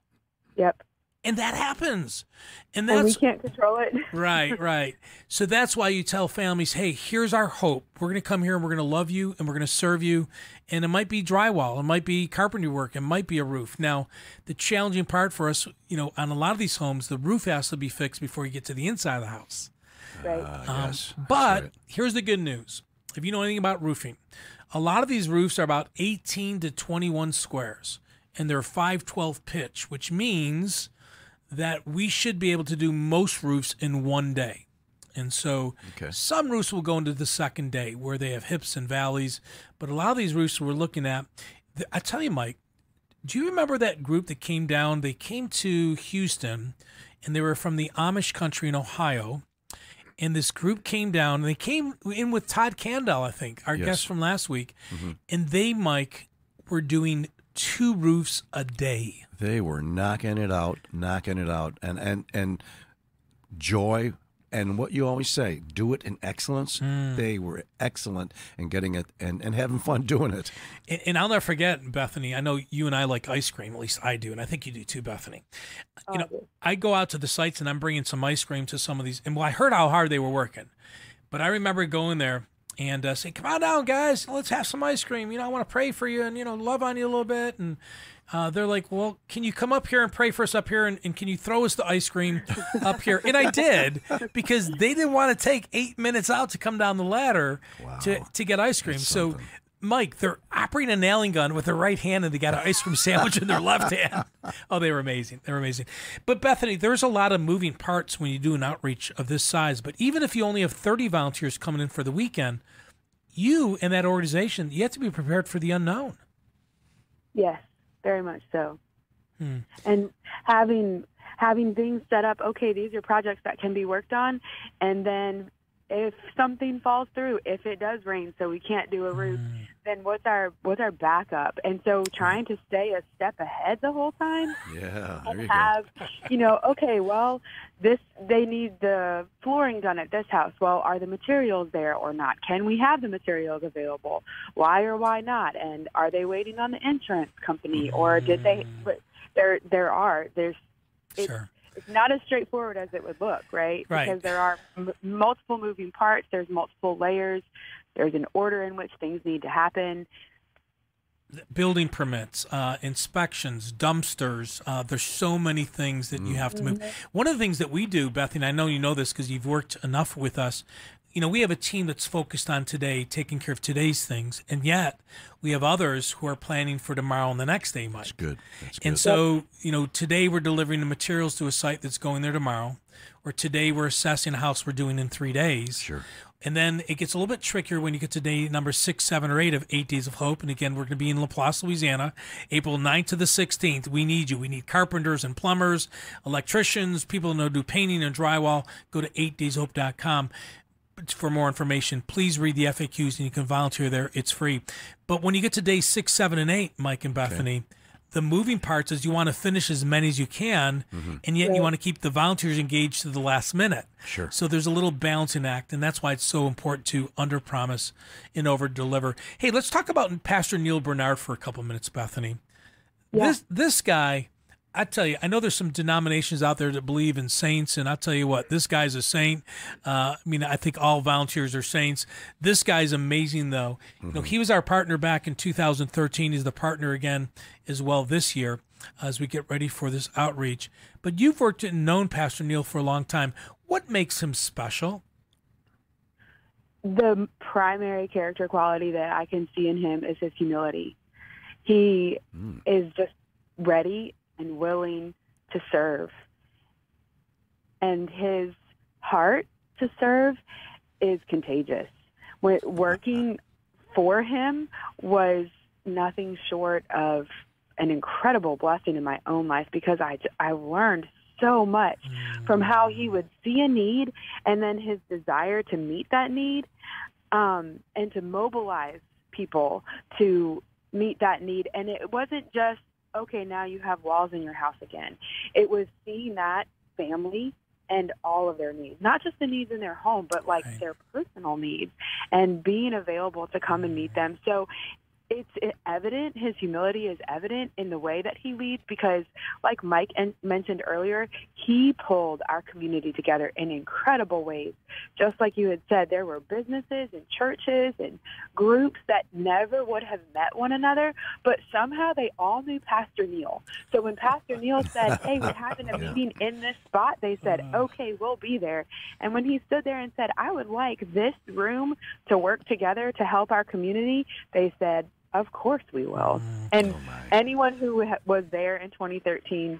Yep. And that happens. And And we that's can't control it. right, right. So that's why you tell families, hey, here's our hope. We're going to come here and we're going to love you and we're going to serve you. And it might be drywall, it might be carpentry work, it might be a roof. Now, the challenging part for us, you know, on a lot of these homes, the roof has to be fixed before you get to the inside of the house. right. Uh, yes. that's But here's the good news. If you know anything about roofing, a lot of these roofs are about 18 to 21 squares and they're 512 pitch, which means that we should be able to do most roofs in one day. And so Okay. some roofs will go into the second day where they have hips and valleys, but a lot of these roofs we're looking at, I tell you, Mike, do you remember that group that came down? They came to Houston and they were from the Amish country in Ohio. And this group came down and they came in with Todd Candell, I think, our Yes. guest from last week. Mm-hmm. And they, Mike, were doing two roofs a day. They were knocking it out, knocking it out, and and and joy. And what you always say, do it in excellence. Hmm. They were excellent in getting it and, and having fun doing it. And, and I'll never forget, Bethany. I know you and I like ice cream. At least I do, and I think you do too, Bethany. You know, I go out to the sites and I'm bringing some ice cream to some of these. And well, I heard how hard they were working, but I remember going there and uh, saying, "Come on down, guys. Let's have some ice cream. You know, I want to pray for you and you know, love on you a little bit." And uh, they're like, "Well, can you come up here and pray for us up here, and, and can you throw us the ice cream up here?" And I did because they didn't want to take eight minutes out to come down the ladder to to get ice cream. So. Mike, they're operating a nailing gun with their right hand and they got an ice cream sandwich in their left hand. Oh, they were amazing. They were amazing. But Bethany, there's a lot of moving parts when you do an outreach of this size. But even if you only have 30 volunteers coming in for the weekend, you and that organization, you have to be prepared for the unknown. Yes, very much so. Hmm. And having having things set up, okay, these are projects that can be worked on, and then if something falls through, if it does rain, so we can't do a roof, mm. then what's our what's our backup? And so trying to stay a step ahead the whole time Yeah, there you and go. have you know okay well this they need the flooring done at this house. Well are the materials there or not? Can we have the materials available? Why or why not? And are they waiting on the insurance company or did they mm. but there there are there's Sure. It's not as straightforward as it would look right, Right. because there are m- multiple moving parts there's multiple layers there's an order in which things need to happen building permits, uh, inspections, dumpsters. Uh, there's so many things that you have to move. One of the things that we do, Bethany, I know you know this because you've worked enough with us. You know, we have a team that's focused on today, taking care of today's things, and yet we have others who are planning for tomorrow and the next day, Mike. Good. That's good. And so, you know, today we're delivering the materials to a site that's going there tomorrow, or today we're assessing a house we're doing in three days. Sure. And then it gets a little bit trickier when you get to day number six, seven, or eight of Eight Days of Hope. And again, we're going to be in Laplace, Louisiana, April 9th to the 16th. We need you. We need carpenters and plumbers, electricians, people who know do painting and drywall. Go to 8dayshope.com for more information. Please read the FAQs and you can volunteer there. It's free. But when you get to day six, seven, and eight, Mike and Bethany, the moving parts is you want to finish as many as you can, mm-hmm. and yet you want to keep the volunteers engaged to the last minute. Sure. So there's a little balancing act, and that's why it's so important to under promise and over deliver. Hey, let's talk about Pastor Neil Bernard for a couple minutes, Bethany. Yeah. This this guy, I tell you, I know there's some denominations out there that believe in saints, and I'll tell you what, this guy's a saint. Uh, I mean, I think all volunteers are saints. This guy's amazing, though. You know, he was our partner back in 2013. He's the partner again as well this year as we get ready for this outreach. But you've worked and known Pastor Neil for a long time. What makes him special? the primary character quality that I can see in him is his humility. He is just ready and willing to serve. And his heart to serve is contagious. Working for him was nothing short of an incredible blessing in my own life because I, I learned so much from how he would see a need and then his desire to meet that need um, and to mobilize people to meet that need. And it wasn't just, okay, now you have walls in your house again. It was seeing that family and all of their needs, not just the needs in their home, but like Right. their personal needs and being available to come and meet mm. them. So it's evident, his humility is evident in the way that he leads because, like Mike en- mentioned earlier, he pulled our community together in incredible ways. Just like you had said, there were businesses and churches and groups that never would have met one another, but somehow they all knew Pastor Neil. So when Pastor Neil said, Hey, we're having a meeting in this spot, they said, mm. Okay, we'll be there. And when he stood there and said, I would like this room to work together to help our community, they said, Of course we will. And anyone who ha- was there in 2013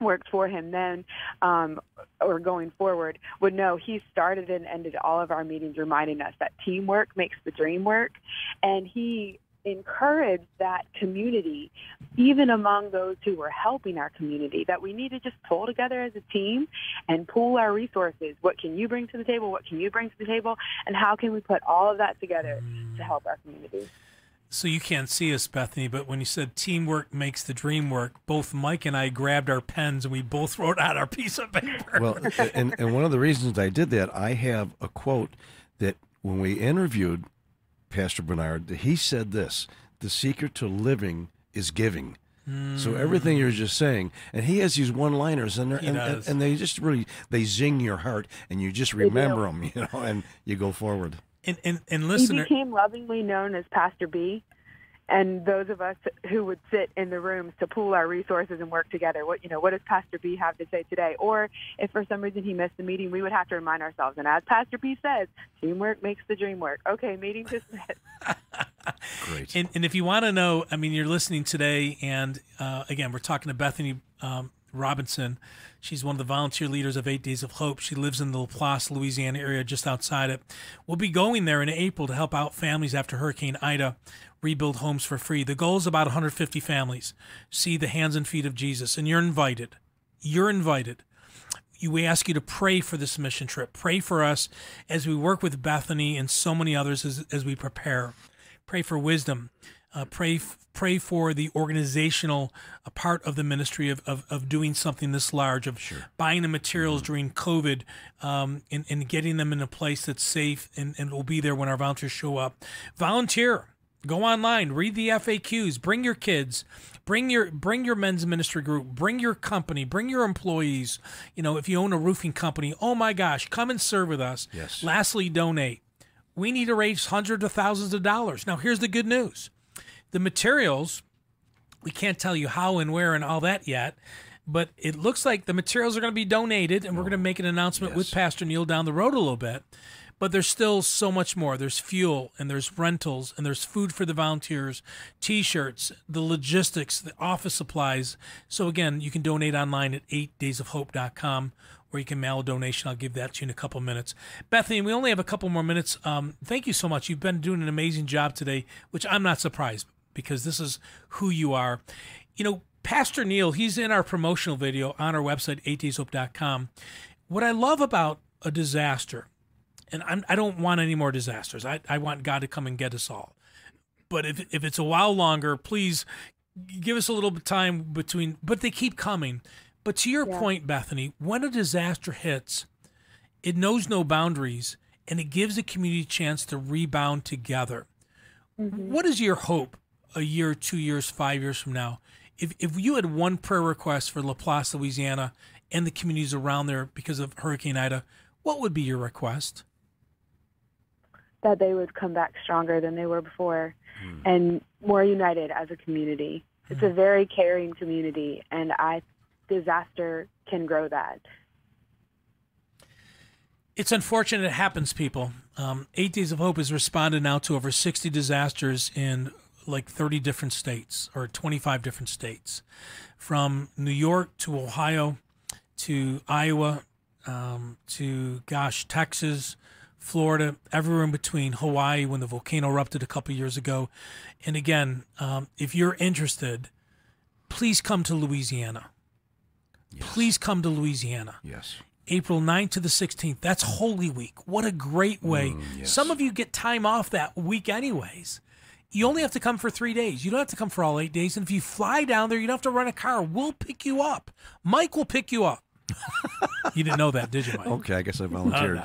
worked for him then um, or going forward would know he started and ended all of our meetings reminding us that teamwork makes the dream work. And he encouraged that community even among those who were helping our community that we need to just pull together as a team and pool our resources. What can you bring to the table? What can you bring to the table? And how can we put all of that together to help our community So you can't see us, Bethany, but when you said teamwork makes the dream work, both Mike and I grabbed our pens and we both wrote out our piece of paper. Well, and, and one of the reasons I did that, I have a quote that when we interviewed Pastor Bernard, he said this the secret to living is giving. So hmm. everything you're just saying, and he has these one-liners, and, and, and and they just really they zing your heart, and you just remember them, you know, and you go forward. And and, and he became lovingly known as Pastor B. And those of us who would sit in the rooms to pool our resources and work together, what you know, what does Pastor B have to say today? Or if for some reason he missed the meeting, we would have to remind ourselves. And as Pastor B says, teamwork makes the dream work. Okay, meeting dismissed. Great. and, and if you want to know, I mean, you're listening today, and uh, again, we're talking to Bethany um, Robinson. She's one of the volunteer leaders of Eight Days of Hope. She lives in the Laplace, Louisiana area, just outside it. We'll be going there in April to help out families after Hurricane Ida rebuild homes for free. The goal is about 150 families. See the hands and feet of Jesus, and you're invited. You're invited we ask you to pray for this mission trip. Pray for us as we work with Bethany and so many others as, as we prepare. Pray for wisdom. Uh, pray pray for the organizational uh, part of the ministry of, of, of doing something this large, of Sure. buying the materials during COVID um, and, and getting them in a place that's safe and, and will be there when our volunteers show up. Volunteer. Go online, read the FAQs, bring your kids, bring your bring your men's ministry group, bring your company, bring your employees. You know, if you own a roofing company, oh my gosh, come and serve with us. Yes. Lastly, donate. We need to raise hundreds of thousands of dollars. Now, here's the good news. The materials, we can't tell you how and where and all that yet, but it looks like the materials are going to be donated, and we're going to make an announcement with. Pastor Neil down the road a little bit. But there's still so much more. There's fuel, and there's rentals, and there's food for the volunteers, T-shirts, the logistics, the office supplies. So again, you can donate online at 8daysofhope.com, or you can mail a donation. I'll give that to you in a couple minutes. Bethany, we only have a couple more minutes. Um, thank you so much. You've been doing an amazing job today, which I'm not surprised because this is who you are. You know, Pastor Neil, he's in our promotional video on our website, 8dayshope.com. What I love about a disaster, and I'm, I don't want any more disasters. I, I want God to come and get us all. But if, if it's a while longer, please give us a little bit time between, but they keep coming. But to your point, Bethany, when a disaster hits, it knows no boundaries and it gives the community a chance to rebound together. Mm-hmm. What is your hope a year, two years, five years from now? If, if you had one prayer request for Laplace, Louisiana, and the communities around there because of Hurricane Ida, what would be your request? that they would come back stronger than they were before and more united as a community. It's a very caring community, and I disaster can grow that. It's unfortunate it happens, people. Um, Eight Days of Hope has responded now to over 60 disasters in like 30 different states or 25 different states, from New York to Ohio to Iowa um, to, gosh, Texas, Florida, everywhere in between, Hawaii when the volcano erupted a couple years ago. And again, um, if you're interested, please come to Louisiana. Please come to Louisiana. Yes. April 9th to the 16th. That's Holy Week. What a great way. Some of you get time off that week, anyways. You only have to come for three days. You don't have to come for all eight days. And if you fly down there, you don't have to rent a car. We'll pick you up. Mike will pick you up. you didn't know that, did you, Mike? Okay, I guess I Oh, volunteered.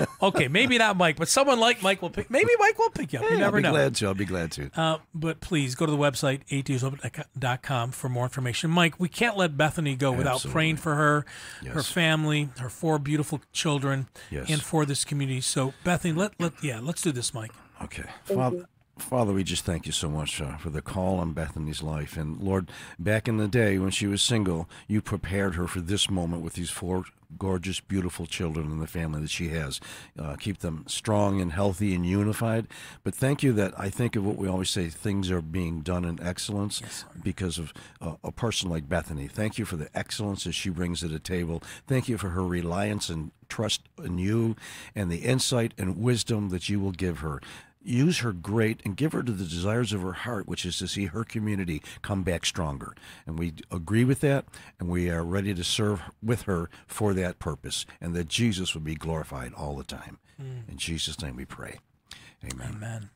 no. okay, maybe not Mike, but someone like Mike will pick. Maybe Mike will pick you up. You Hey, never I'll be know. glad to. I'll be glad to. Uh, but please go to the website, 8dayshope.com for more information. Mike, we can't let Bethany go without Absolutely. praying for her, her family, her four beautiful children, Yes. and for this community. So, Bethany, let, let yeah, let's do this, Mike. Okay. Father, Father, we just thank you so much uh, for the call on Bethany's life. And Lord, back in the day when she was single, you prepared her for this moment with these four gorgeous, beautiful children and the family that she has. Uh, keep them strong and healthy and unified. But thank you that I think of what we always say things are being done in excellence because of uh, a person like Bethany. Thank you for the excellence that she brings to the table. Thank you for her reliance and trust in you and the insight and wisdom that you will give her use her great and give her to the desires of her heart, which is to see her community come back stronger. And we agree with that, and we are ready to serve with her for that purpose, and that Jesus would be glorified all the time. Hmm. In Jesus' name we pray. Amen. Amen.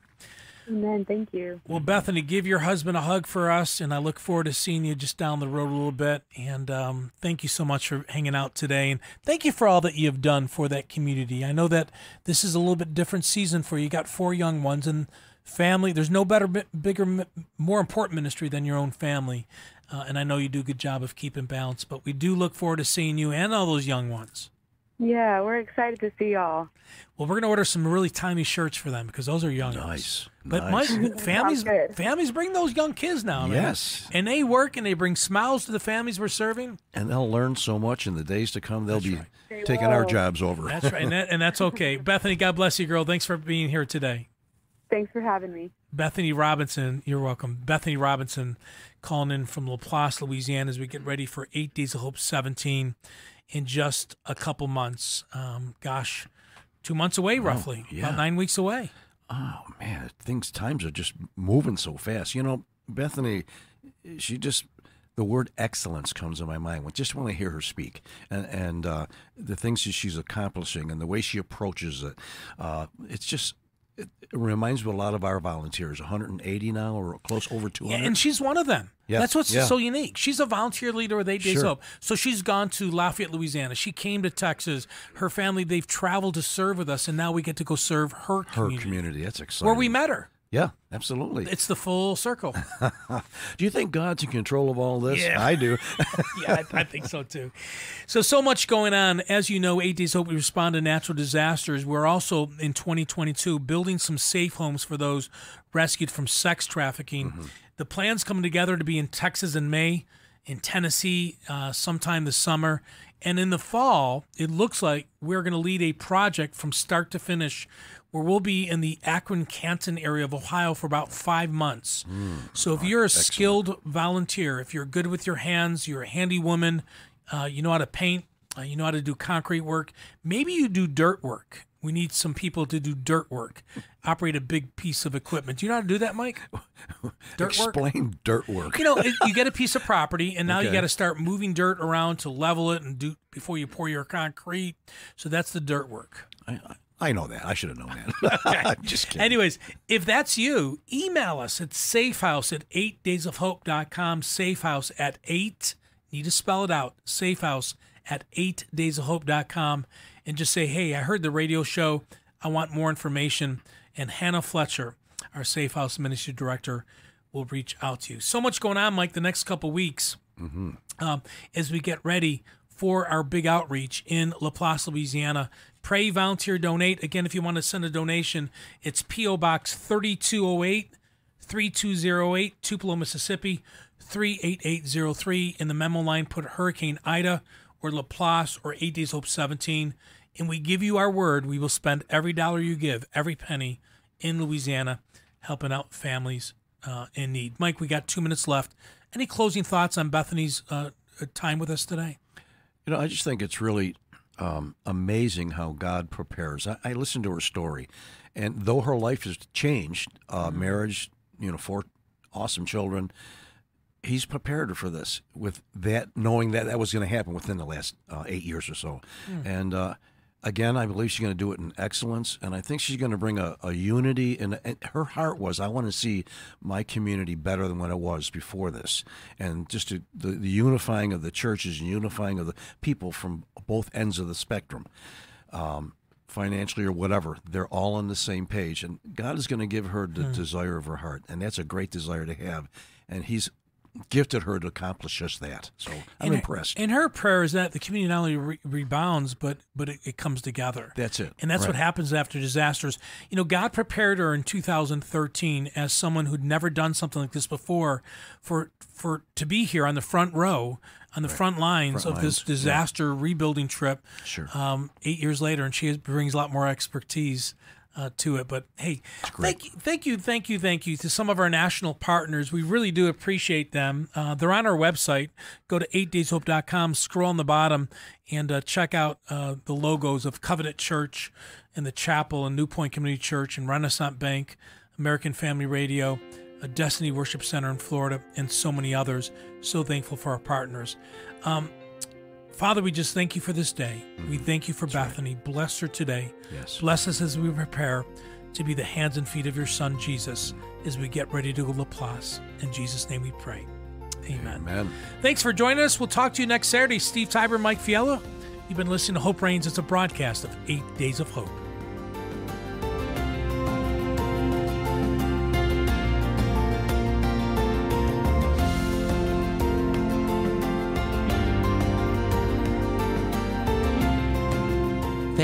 Amen. Thank you. Well, Bethany, give your husband a hug for us, and I look forward to seeing you just down the road a little bit. And um, thank you so much for hanging out today, and thank you for all that you have done for that community. I know that this is a little bit different season for you. You got four young ones and family. There's no better, bigger, more important ministry than your own family, uh, and I know you do a good job of keeping balance. But we do look forward to seeing you and all those young ones. Yeah, we're excited to see y'all. Well, we're going to order some really tiny shirts for them because those are young. Nice. But nice. my families, families bring those young kids now, man. Yes. and they work and they bring smiles to the families we're serving. and they'll learn so much in the days to come. They'll be taking our jobs over. That's right, and, that, and that's okay. Bethany, God bless you, girl. Thanks for being here today. Thanks for having me. Bethany Robinson, you're welcome. Bethany Robinson calling in from Laplace, Louisiana, as we get ready for Eight Days of Hope 17 in just a couple months. Um, gosh, two months away, roughly, yeah. about nine weeks away. Oh man, things times are just moving so fast. You know, Bethany, she just the word excellence comes to my mind. I just want to hear her speak, and and uh, the things that she's accomplishing and the way she approaches it. Uh, it's just. It reminds me a lot of our volunteers, 180 now or close over 200. Yeah, and she's one of them. Yeah, That's what's yeah. so unique. She's a volunteer leader with Eight Days Sure. Hope. So she's gone to Lafayette, Louisiana. She came to Texas. Her family, they've traveled to serve with us, and now we get to go serve her community, her community. community, that's exciting. Where we met her. Yeah, absolutely. It's the full circle. Do you think God's in control of all this? Yeah. I do. yeah, I, I think so too. So, so much going on. As you know, Eight Days Hope, we respond to natural disasters. We're also in 2022 building some safe homes for those rescued from sex trafficking. The plan's coming together to be in Texas in May, in Tennessee uh, sometime this summer. And in the fall, it looks like we're going to lead a project from start to finish where we'll be in the Akron Canton area of Ohio for about five months. So if you're a skilled volunteer, if you're good with your hands, you're a handy woman, uh, you know how to paint, uh, you know how to do concrete work, maybe you do dirt work. We need some people to do dirt work, operate a big piece of equipment. Do you know how to do that, Mike? Dirt work? Explain dirt work. you know, it, you get a piece of property, and now you got to start moving dirt around to level it and do before you pour your concrete. So that's the dirt work. I, I know that. I should have known that. Just kidding. Anyways, if that's you, email us at safehouse at 8daysofhope.com. Safehouse at 8, need to spell it out, safehouse at 8daysofhope.com. And just say, hey, I heard the radio show. I want more information. And Hannah Fletcher, our Safehouse Ministry Director, will reach out to you. So much going on, Mike, the next couple weeks um, as we get ready for our big outreach in Laplace, Louisiana. Pray, volunteer, donate. Again, if you want to send a donation, it's P.O. Box 3208, 3208, Tupelo, Mississippi, 38803. In the memo line, put Hurricane Ida or Laplace or 8 Days Hope 17. And we give you our word. We will spend every dollar you give, every penny in Louisiana, helping out families uh, in need. Mike, we got two minutes left. Any closing thoughts on Bethany's uh, time with us today? You know, I just think it's really um, amazing how God prepares. I, I listened to her story, and though her life has changed, uh, marriage, you know, four awesome children, He's prepared her for this with that, knowing that that was going to happen within the last uh, eight years or so. And uh, again, I believe she's going to do it in excellence, and I think she's going to bring a, a unity. And, and her heart was, I want to see my community better than what it was before this, and just to, the, the unifying of the churches and unifying of the people from both ends of the spectrum. Um, financially or whatever, they're all on the same page, and God is going to give her the desire of her heart, and that's a great desire to have, and He's gifted her to accomplish just that. So I'm And- impressed. And her prayer is that the community not only re- rebounds, but but it, it comes together. That's it. And that's what happens after disasters. You know, God prepared her in 2013 as someone who'd never done something like this before, for for to be here on the front row, on the front lines Front of this lines, yeah. disaster rebuilding trip. Sure. Um, eight years later, and she brings a lot more expertise. Uh, to it, but hey, thank you, thank you, thank you, thank you to some of our national partners. We really do appreciate them. Uh, they're on our website. Go to 8dayshope.com, scroll on the bottom, and uh, check out uh, the logos of Covenant Church and the Chapel and New Point Community Church and Renaissance Bank, American Family Radio, a Destiny Worship Center in Florida, and so many others. So thankful for our partners. Um, Father, we just thank you for this day. We mm-hmm. thank you for Bethany. Bless her today. Yes. Bless us as we prepare to be the hands and feet of your Son, Jesus, as we get ready to go to Laplace. In Jesus' name we pray. Amen. Amen. Thanks for joining us. We'll talk to you next Saturday. Steve Tybor, Mike Fiella. You've been listening to Hope Reigns. It's a broadcast of Eight Days of Hope.